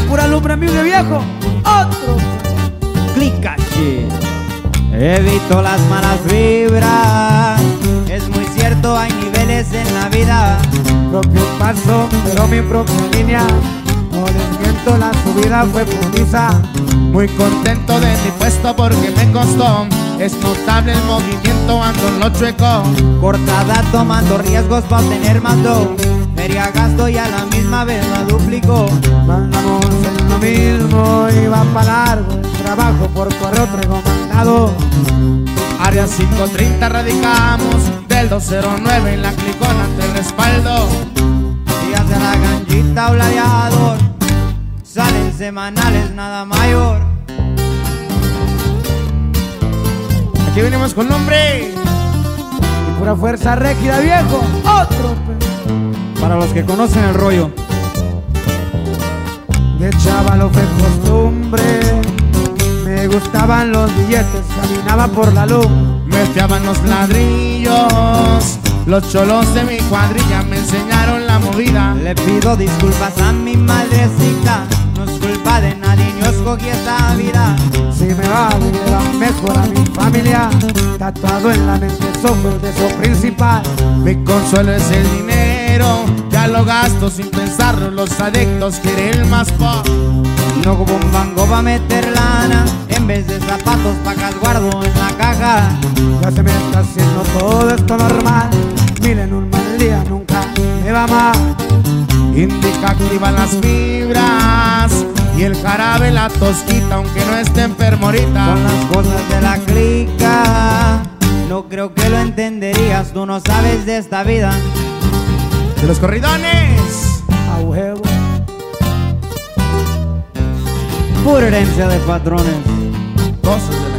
pura lumbre amigo viejo. Otro. Clicache. Evito las malas vibras. Es muy cierto, hay niveles en la vida. Propio paso, pero mi propia línea. No les miento, la subida fue putiza. Muy contento de mi puesto porque me costó. Es notable el movimiento, ando en lo chueco. Cortada tomando riesgos para obtener más dough. Y a la misma vez la duplico. Mandamos correo traigo mandado. Área 530 radicamos del 209 en la clicona te respaldo. Días de la ganchita o gladiador. Salen semanales nada mayor. Aquí venimos con nombre. Y pura fuerza rígida viejo. Otro. Para los que conocen el rollo. De chavalo fue costumbre. Gustaban los billetes, caminaba por la luz. Me fiaban los ladrillos. Los cholos de mi cuadrilla me enseñaron la movida. Le pido disculpas a mi madrecita. No es culpa de nadie, yo escogí esta vida. Si me va, le va mejor a mi familia. Tatuado en la mente soy el beso principal. Mi consuelo es el dinero. Ya lo gasto sin pensarlo. Los adictos quieren más pop. No como un banco pa' meter lana. En vez de zapatos, pacas guardo en la caja. Ya se me está haciendo todo esto normal. Miren, un mal día nunca me va mal. Indica activa las fibras. Y el jarabe la tosquita, aunque no esté enfermo ahorita. Son las cosas de la clica. No creo que lo entenderías, tú no sabes de esta vida. De los corridones. A. Pura herencia de patrones. Cosas de